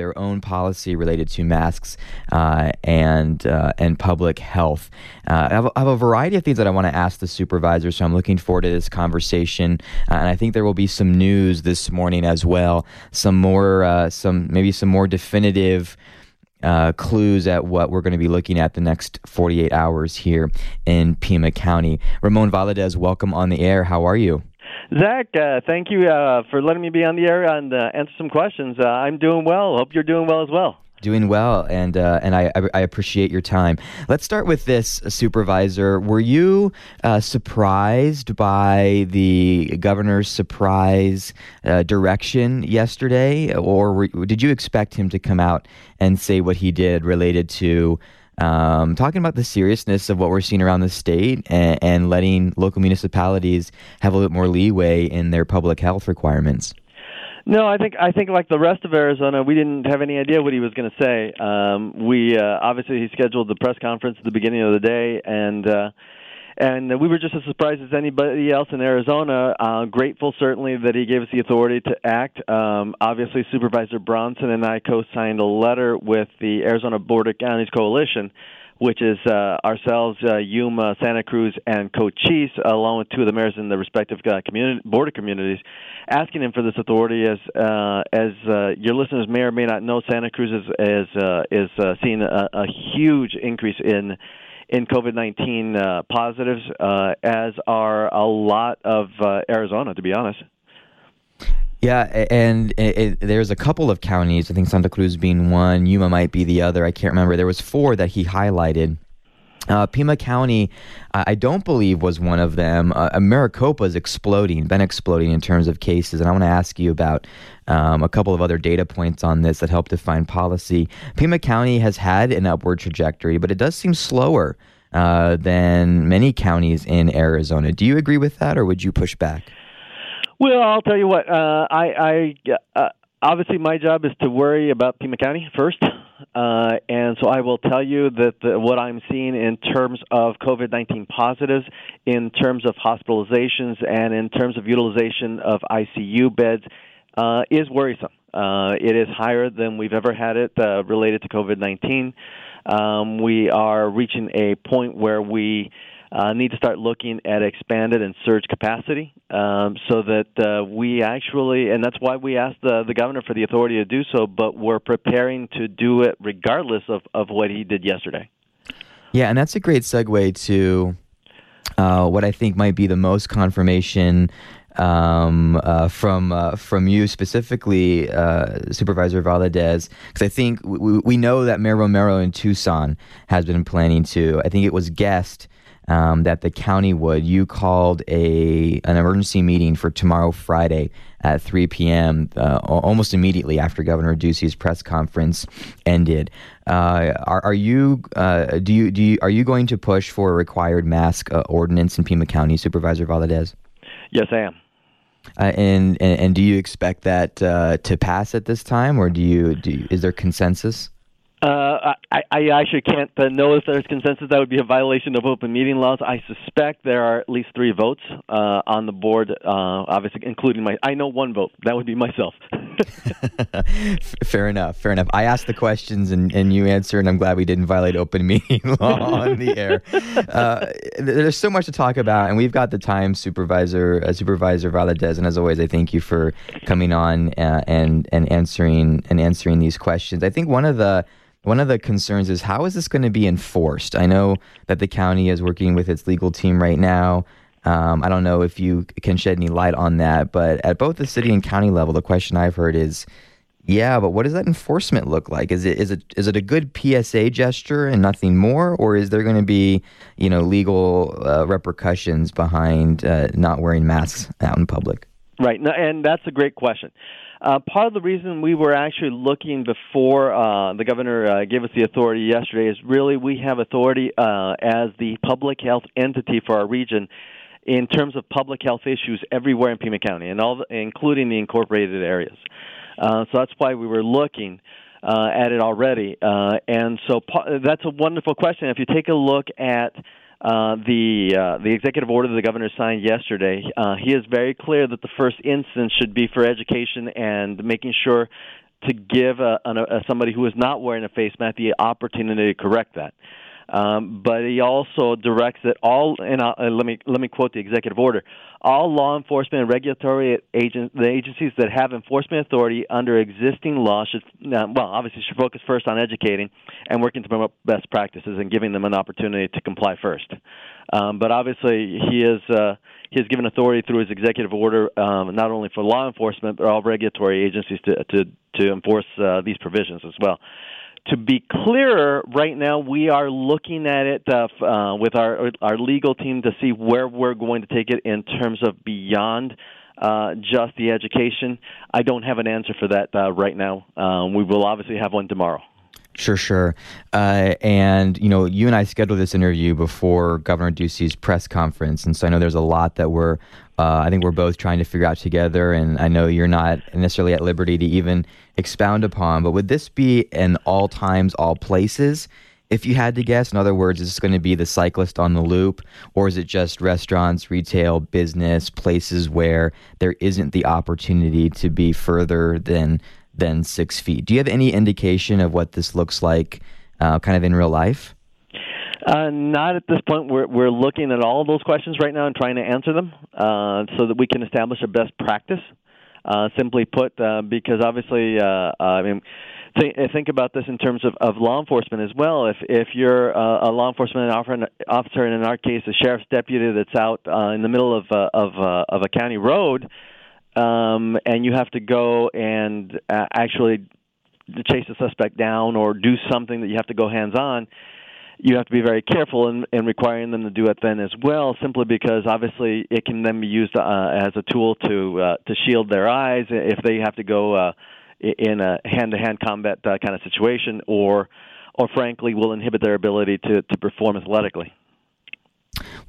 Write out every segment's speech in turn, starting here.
their own policy related to masks uh, and uh, and public health. Uh, I have, I, have, a variety of things that I want to ask the supervisor, so I'm looking forward to this conversation. Uh, and I think there will be some news this morning as well, some more, uh, some maybe some more definitive. Uh, clues at what we're going to be looking at the next 48 hours here in Pima County. Ramon Valadez, welcome on the air. How are you? Zach, uh, thank you uh, for letting me be on the air and uh, answer some questions. Uh, I'm doing well. Hope you're doing well as well. Doing well, and uh, and I, I appreciate your time. Let's start with this, Supervisor. Were you uh, surprised by the governor's surprise direction yesterday, or were, did you expect him to come out and say what he did related to um, talking about the seriousness of what we're seeing around the state and, and letting local municipalities have a little bit more leeway in their public health requirements. No, I think I think like the rest of Arizona, we didn't have any idea what he was going to say. Um, we uh, obviously he scheduled the press conference at the beginning of the day, and uh, and we were just as surprised as anybody else in Arizona. Uh, grateful, certainly, that he gave us the authority to act. Um, obviously, Supervisor Bronson and I co-signed a letter with the Arizona Border Counties Coalition, which is uh, ourselves, uh, Yuma, Santa Cruz, and Cochise, along with two of the mayors in the respective uh, community, border communities, asking him for this authority. As uh, as uh, your listeners may or may not know, Santa Cruz is is uh, is seeing a, a huge increase in in COVID 19 uh, positives, uh, as are a lot of uh, Arizona, to be honest. Yeah, and it, it, there's a couple of counties. I think Santa Cruz being one, Yuma might be the other. I can't remember. There was four that he highlighted uh, Pima County, I don't believe was one of them. Uh, Maricopa is exploding, been exploding in terms of cases, and I want to ask you about um, a couple of other data points on this that help define policy. Pima County has had an upward trajectory, but it does seem slower uh, than many counties in Arizona. Do you agree with that, or would you push back? Well, I'll tell you what. Uh, I, I uh, obviously my job is to worry about Pima County first. Uh, and so I will tell you that the, what I'm seeing in terms of COVID 19 positives, in terms of hospitalizations, and in terms of utilization of ICU beds uh, is worrisome. Uh, it is higher than we've ever had it uh, related to COVID 19. Um, we are reaching a point where we uh, need to start looking at expanded and surge capacity um, so that uh, we actually, and that's why we asked the, the governor for the authority to do so, but we're preparing to do it regardless of, of what he did yesterday. Yeah, and that's a great segue to uh, what I think might be the most confirmation um, uh, from uh, from you specifically, uh, Supervisor Valadez, because I think we, we know that Mayor Romero in Tucson has been planning to. I think it was guessed um, that the county would. You called a an emergency meeting for tomorrow, Friday, at 3 p.m. Uh, almost immediately after Governor Ducey's press conference ended. Uh, are, are, you uh, do you do you, are you going to push for a required mask uh, ordinance in Pima County, Supervisor Valadez? Yes, I am. Uh, and, and, and do you expect that uh, to pass at this time, or do you do you, is there consensus? Uh, I, I actually can't uh, know if there's consensus. That would be a violation of open meeting laws. I suspect there are at least three votes uh, on the board, uh, obviously including my. I know one vote. That would be myself. fair enough. Fair enough. I asked the questions and, and you answered, and I'm glad we didn't violate open meeting law on the air. Uh, there's so much to talk about, and we've got the time, Supervisor uh, Supervisor Valadez, and as always, I thank you for coming on and and answering and answering these questions. I think one of the one of the concerns is how is this going to be enforced? I know that the county is working with its legal team right now. Um, I don't know if you can shed any light on that, but at both the city and county level, the question I've heard is, yeah, but what does that enforcement look like? Is it is it is it a good PSA gesture and nothing more, or is there going to be you know legal uh, repercussions behind uh, not wearing masks out in public? Right, and that's a great question. Uh, part of the reason we were actually looking before uh, the governor uh, gave us the authority yesterday is really we have authority uh, as the public health entity for our region in terms of public health issues everywhere in Pima County, and all, the, including the incorporated areas. Uh, so that's why we were looking. Uh, at it already, and so that's a wonderful question. If you take a look at uh, the uh, the executive order that the governor signed yesterday, uh, he is very clear that the first instance should be for education and making sure to give a, a, a somebody who is not wearing a face mask the opportunity to correct that. Um, but he also directs that all, and uh, let me let me quote the executive order: all law enforcement and regulatory agent, the agencies that have enforcement authority under existing law should, uh, well, obviously should focus first on educating and working to promote best practices and giving them an opportunity to comply first. Um, but obviously, he is uh, he has given authority through his executive order um, not only for law enforcement but all regulatory agencies to to to enforce uh, these provisions as well to be clearer, right now we are looking at it uh, uh, with our our legal team to see where we're going to take it in terms of beyond uh, just the education. I don't have an answer for that uh, right now. Um, we will obviously have one tomorrow. Sure, sure. Uh, and, you know, you and I scheduled this interview before Governor Ducey's press conference. And so I know there's a lot that we're, uh, I think we're both trying to figure out together. And I know you're not necessarily at liberty to even expound upon. But would this be an all times, all places? If you had to guess, in other words, is this going to be the cyclist on the loop, or is it just restaurants, retail, business, places where there isn't the opportunity to be further than than six feet. Do you have any indication of what this looks like, uh, kind of in real life? Uh, not at this point. We're we're looking at all of those questions right now and trying to answer them uh, so that we can establish a best practice. Uh, simply put, uh, because obviously, uh, I mean. Think, think about this in terms of, of law enforcement as well. If if you're uh, a law enforcement officer, and in our case, a sheriff's deputy that's out uh, in the middle of uh, of uh, of a county road, um, and you have to go and uh, actually chase the suspect down or do something that you have to go hands on, you have to be very careful in, in requiring them to do it then as well, simply because obviously it can then be used uh, as a tool to uh, to shield their eyes if they have to go uh, in a hand-to-hand combat uh, kind of situation, or or frankly will inhibit their ability to to perform athletically.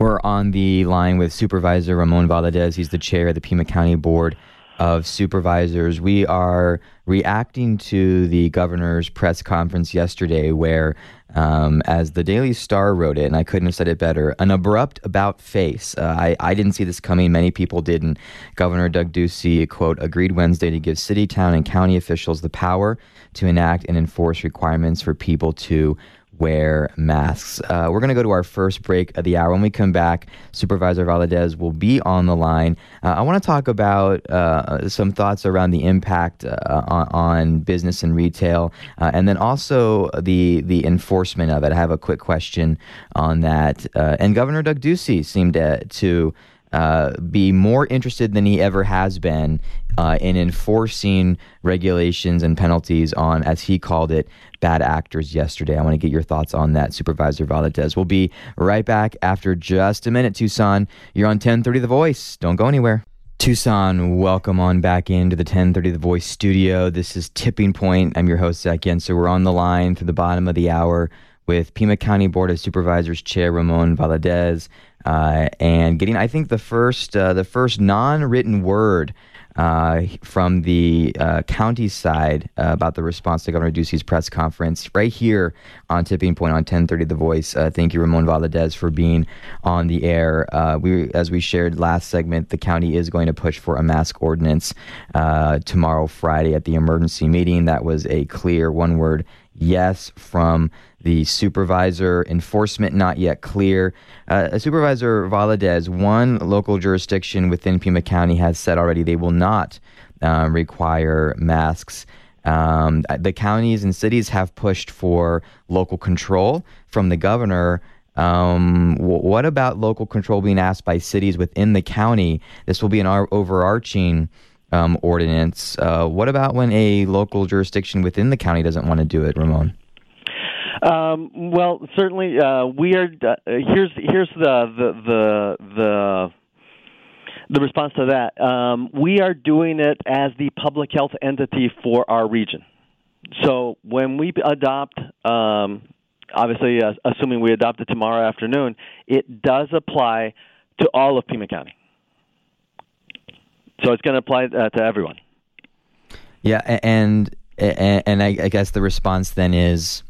We're on the line with Supervisor Ramon Valadez. He's the chair of the Pima County Board of Supervisors. We are reacting to the governor's press conference yesterday, where, um, as the Daily Star wrote it, and I couldn't have said it better, an abrupt about face. Uh, I, I didn't see this coming. Many people didn't. Governor Doug Ducey, quote, agreed Wednesday to give city, town, and county officials the power to enact and enforce requirements for people to wear masks. Uh, we're going to go to our first break of the hour. When we come back, Supervisor Valadez will be on the line. Uh, I want to talk about uh, some thoughts around the impact uh, on, on, business and retail, uh, and then also the the enforcement of it. I have a quick question on that. Uh, and Governor Doug Ducey seemed to, to uh, be more interested than he ever has been uh, in enforcing regulations and penalties on, as he called it, bad actors yesterday. I want to get your thoughts on that, Supervisor Valadez. We'll be right back after just a minute, Tucson. You're on 1030 The Voice. Don't go anywhere. Tucson, welcome on back into the 1030 The Voice studio. This is Tipping Point. I'm your host, Zach Yentzer. We're on the line to the bottom of the hour with Pima County Board of Supervisors Chair Ramon Valadez uh, and getting, I think, the first uh, the first non-written word uh, from the uh, county side uh, about the response to Governor Ducey's press conference right here on Tipping Point on 1030 The Voice. Uh, thank you, Ramon Valadez, for being on the air. we, as we shared last segment, the county is going to push for a mask ordinance tomorrow, Friday, at the emergency meeting. That was a clear one-word yes from the supervisor. Enforcement not yet clear. Uh, Supervisor Valadez, one local jurisdiction within Pima County has said already they will not um, require masks. Um, the counties and cities have pushed for local control from the governor. Um, what about local control being asked by cities within the county? This will be an ar- overarching um, ordinance. Uh, what about when a local jurisdiction within the county doesn't want to do it, Ramon? Um, well, certainly, uh, we are. Uh, here's here's the the the the the response to that. Um, we are doing it as the public health entity for our region. So when we adopt, um, obviously, uh, assuming we adopt it tomorrow afternoon, it does apply to all of Pima County. So it's going to apply uh, to everyone. Yeah, and and, I guess the response then is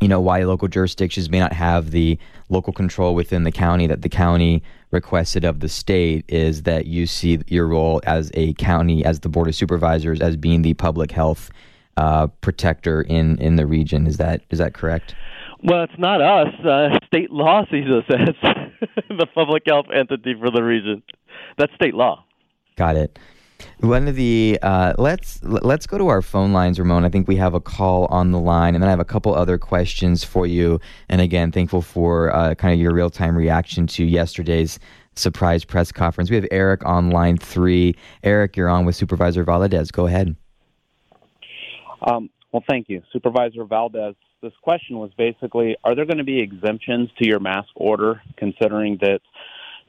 you know why local jurisdictions may not have the local control within the county that the county requested of the state is that you see your role as a county as the board of supervisors as being the public health uh, protector in in the region. Is that is that correct? Well, it's not us. Uh, state law sees us as the public health entity for the region. That's state law. Got it. One of the uh, let's let's go to our phone lines, Ramon. I think we have a call on the line, and then I have a couple other questions for you. And again, thankful for uh, kind of your real time reaction to yesterday's surprise press conference. We have Eric on line three. Eric, you're on with Supervisor Valadez. Go ahead. Um, well, thank you, Supervisor Valdez. This question was basically: Are there going to be exemptions to your mask order, considering that?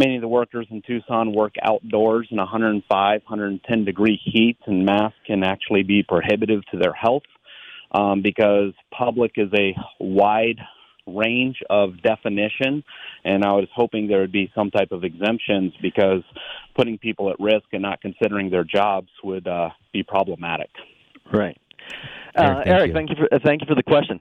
Many of the workers in Tucson work outdoors in 105, 110 degree heat, and masks can actually be prohibitive to their health um, because public is a wide range of definition, and I was hoping there would be some type of exemptions because putting people at risk and not considering their jobs would uh, be problematic. Right. Uh, Eric, thank, Eric you. thank you for thank you for the question.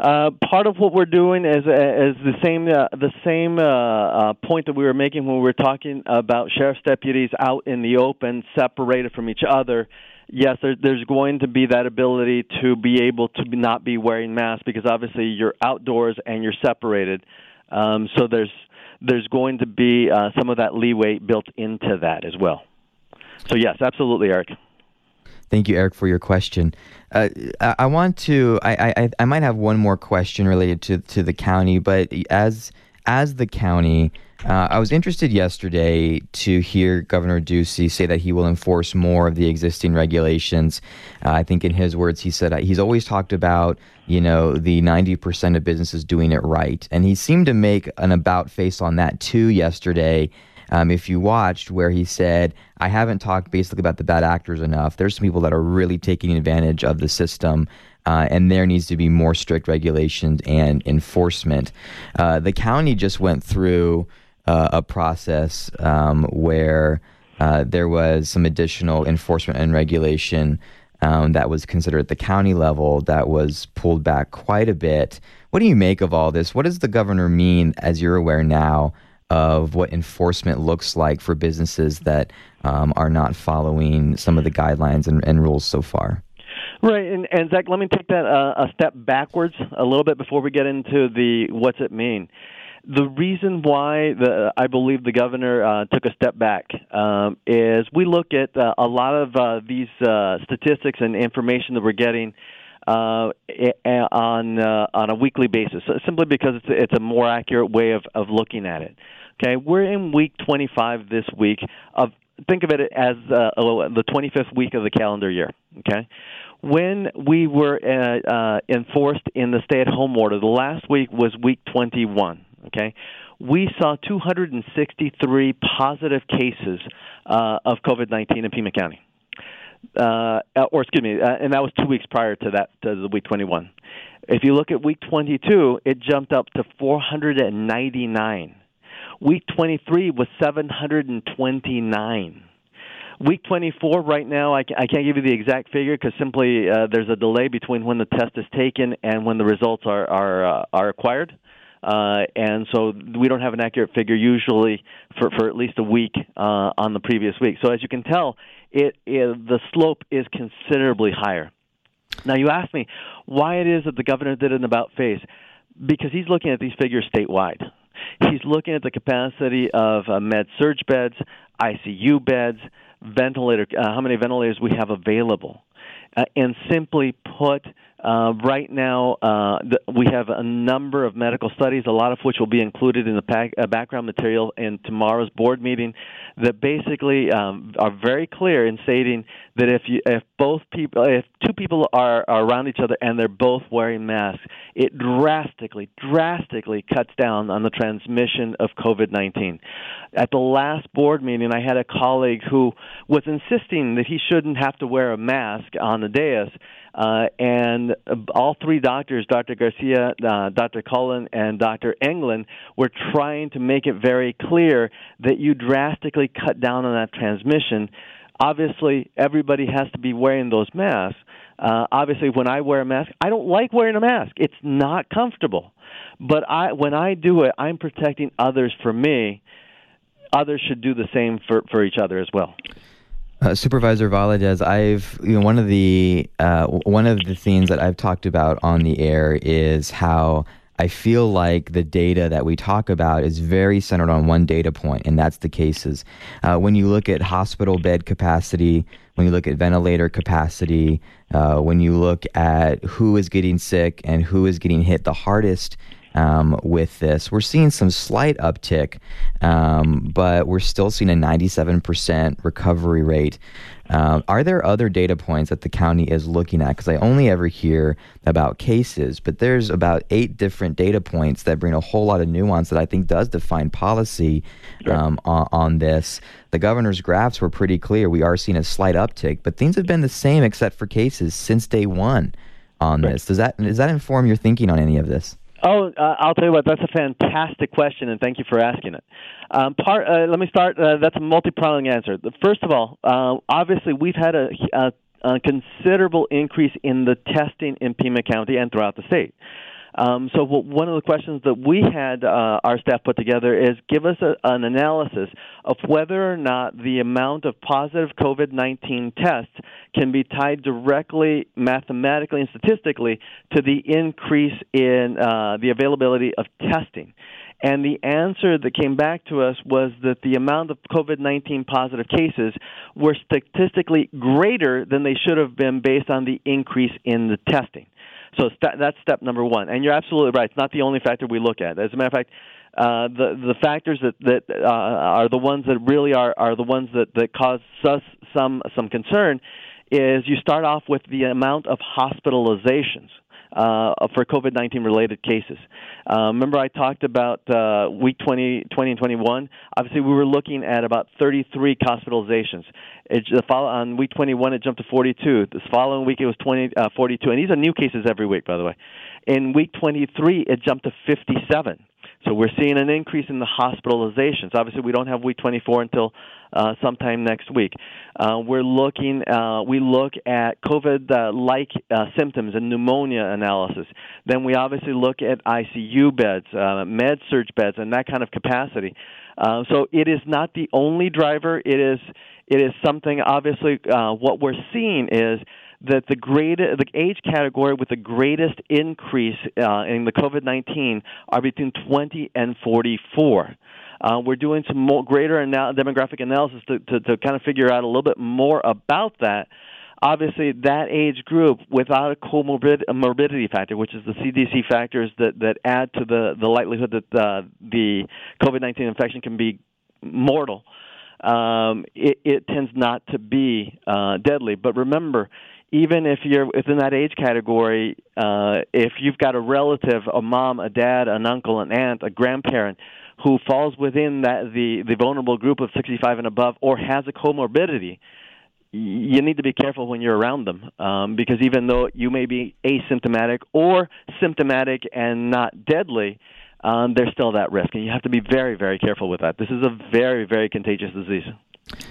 Uh, part of what we're doing is, uh, is the same uh, the same uh, uh, point that we were making when we were talking about sheriff's deputies out in the open, separated from each other. Yes, there, there's going to be that ability to be able to not be wearing masks because obviously you're outdoors and you're separated. Um, so there's there's going to be uh, some of that leeway built into that as well. So yes, absolutely, Eric. Thank you, Eric, for your question. Uh, I, I, want to. I, I I might have one more question related to to the county, but as as the county, uh, I was interested yesterday to hear Governor Ducey say that he will enforce more of the existing regulations. Uh, I think, in his words, he said he's always talked about you know the ninety percent of businesses doing it right, and he seemed to make an about face on that too yesterday um, if you watched, where he said, I haven't talked basically about the bad actors enough. There's some people that are really taking advantage of the system. Uh, and there needs to be more strict regulations and enforcement. Uh, the county just went through uh, a process um, where uh, there was some additional enforcement and regulation um, that was considered at the county level that was pulled back quite a bit. What do you make of all this? What does the governor mean, as you're aware now, of what enforcement looks like for businesses that um, are not following some of the guidelines and, and rules so far. Right, and, and Zach, let me take that uh, a step backwards a little bit before we get into the what's it mean. The reason why the, I believe the governor uh, took a step back um, is we look at uh, a lot of uh, these uh, statistics and information that we're getting uh, on uh, on a weekly basis, simply because it's a, it's a more accurate way of, of looking at it. Okay, we're in week 25 this week. Of think of it as uh, the 25th week of the calendar year. Okay, when we were uh, uh, enforced in the stay-at-home order, the last week was week 21. Okay, we saw 263 positive cases uh, of COVID-19 in Pima County. Uh, or excuse me, uh, and that was two weeks prior to that, to the week 21. If you look at week 22, it jumped up to 499. Week 23 was 729. Week 24 right now, I, can't give you the exact figure because simply uh, there's a delay between when the test is taken and when the results are are uh, are acquired. Uh, and so we don't have an accurate figure usually for, for at least a week uh, on the previous week. So as you can tell, it, it the slope is considerably higher. Now you ask me why it is that the governor did an about face because he's looking at these figures statewide. He's looking at the capacity of uh, med surg beds, ICU beds, ventilator, uh, how many ventilators we have available, uh, and simply put uh, right now, uh, the, we have a number of medical studies, a lot of which will be included in the uh, background material in tomorrow's board meeting, that basically um, are very clear in stating that if you, if both people, if two people are, are around each other and they're both wearing masks, it drastically, drastically cuts down on the transmission of COVID-19. At the last board meeting, I had a colleague who was insisting that he shouldn't have to wear a mask on the dais uh, and all three doctors, Dr. Garcia, uh, Dr. Cullen, and Dr. England, were trying to make it very clear that you drastically cut down on that transmission. Obviously, everybody has to be wearing those masks. Uh, obviously, when I wear a mask, I don't like wearing a mask. It's not comfortable. But I, when I do it, I'm protecting others for me. Others should do the same for, for each other as well. Uh, Supervisor Valadez, I've you know one of the uh, one of the things that I've talked about on the air is how I feel like the data that we talk about is very centered on one data point, and that's the cases. Uh, when you look at hospital bed capacity, when you look at ventilator capacity, uh, when you look at who is getting sick and who is getting hit the hardest um, with this. We're seeing some slight uptick, um, but we're still seeing a 97% recovery rate. Uh, are there other data points that the county is looking at? Because I only ever hear about cases, but there's about eight different data points that bring a whole lot of nuance that I think does define policy um, on, on, this. The governor's graphs were pretty clear. We are seeing a slight uptick, but things have been the same except for cases since day one on this. Does that does that inform your thinking on any of this? Oh, uh, I'll tell you what. That's a fantastic question, and thank you for asking it. Um, part. Uh, let me start. Uh, that's a multi-pronged answer. First of all, uh, obviously we've had a, a, a considerable increase in the testing in Pima County and throughout the state. Um, so one of the questions that we had uh, our staff put together is give us a, an analysis of whether or not the amount of positive COVID-19 tests can be tied directly, mathematically and statistically, to the increase in uh, the availability of testing. And the answer that came back to us was that the amount of COVID 19 positive cases were statistically greater than they should have been based on the increase in the testing. So st- that's step number one. And you're absolutely right. It's not the only factor we look at. As a matter of fact, uh, the the factors that that uh, are the ones that really are are the ones that that cause us some some concern is you start off with the amount of hospitalizations uh, for COVID 19 related cases. Uh, remember, I talked about uh, week 20, 20 and 21? Obviously, we were looking at about 33 hospitalizations. It, follow, on week 21, it jumped to 42. This following week, it was 20, uh, 42. And these are new cases every week, by the way. In week 23, it jumped to 57. So we're seeing an increase in the hospitalizations. Obviously, we don't have week 24 until uh, sometime next week. Uh, we're looking. Uh, we look at COVID-like uh, symptoms and pneumonia analysis. Then we obviously look at ICU beds, uh, med surg beds, and that kind of capacity. Uh, so it is not the only driver. It is. It is something. Obviously, what we're seeing is that the the age category with the greatest increase uh, in the COVID nineteen are between twenty and forty four. Uh, we're doing some more greater anal- demographic analysis to, to, to kind of figure out a little bit more about that obviously that age group without a comorbid a morbidity factor, which is the CDC factors that, that add to the, the likelihood that uh, the COVID 19 infection can be mortal, um, it, it tends not to be uh, deadly. But remember, even if you're within that age category, uh, if you've got a relative, a mom, a dad, an uncle, an aunt, a grandparent who falls within that the the vulnerable group of 65 and above, or has a comorbidity, you need to be careful when you're around them um, because even though you may be asymptomatic or symptomatic and not deadly, um, there's still that risk, and you have to be very, very careful with that. This is a very, very contagious disease.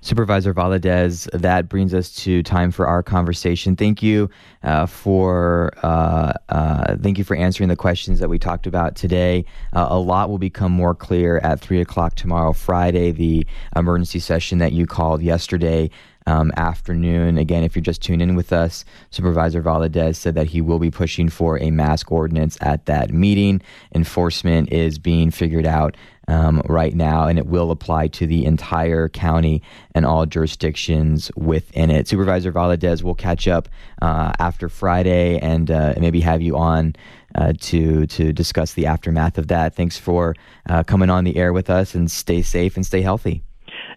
Supervisor Valadez, that brings us to time for our conversation. Thank you uh, for uh, uh, thank you for answering the questions that we talked about today. Uh, a lot will become more clear at three o'clock tomorrow, Friday. The emergency session that you called yesterday um, afternoon. Again, if you're just tuning in with us, Supervisor Valadez said that he will be pushing for a mask ordinance at that meeting. Enforcement is being figured out um, right now, and it will apply to the entire county and all jurisdictions within it. Supervisor Valadez will catch up uh, after Friday and uh, maybe have you on. Uh, to to discuss the aftermath of that. Thanks for uh, coming on the air with us, and stay safe and stay healthy.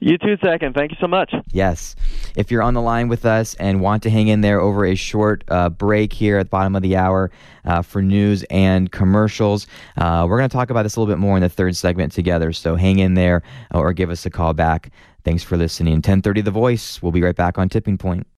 You too, and thank you so much. Yes. If you're on the line with us and want to hang in there over a short uh, break here at the bottom of the hour uh, for news and commercials, uh, we're going to talk about this a little bit more in the third segment together. So hang in there or give us a call back. Thanks for listening. 1030 The Voice. We'll be right back on Tipping Point.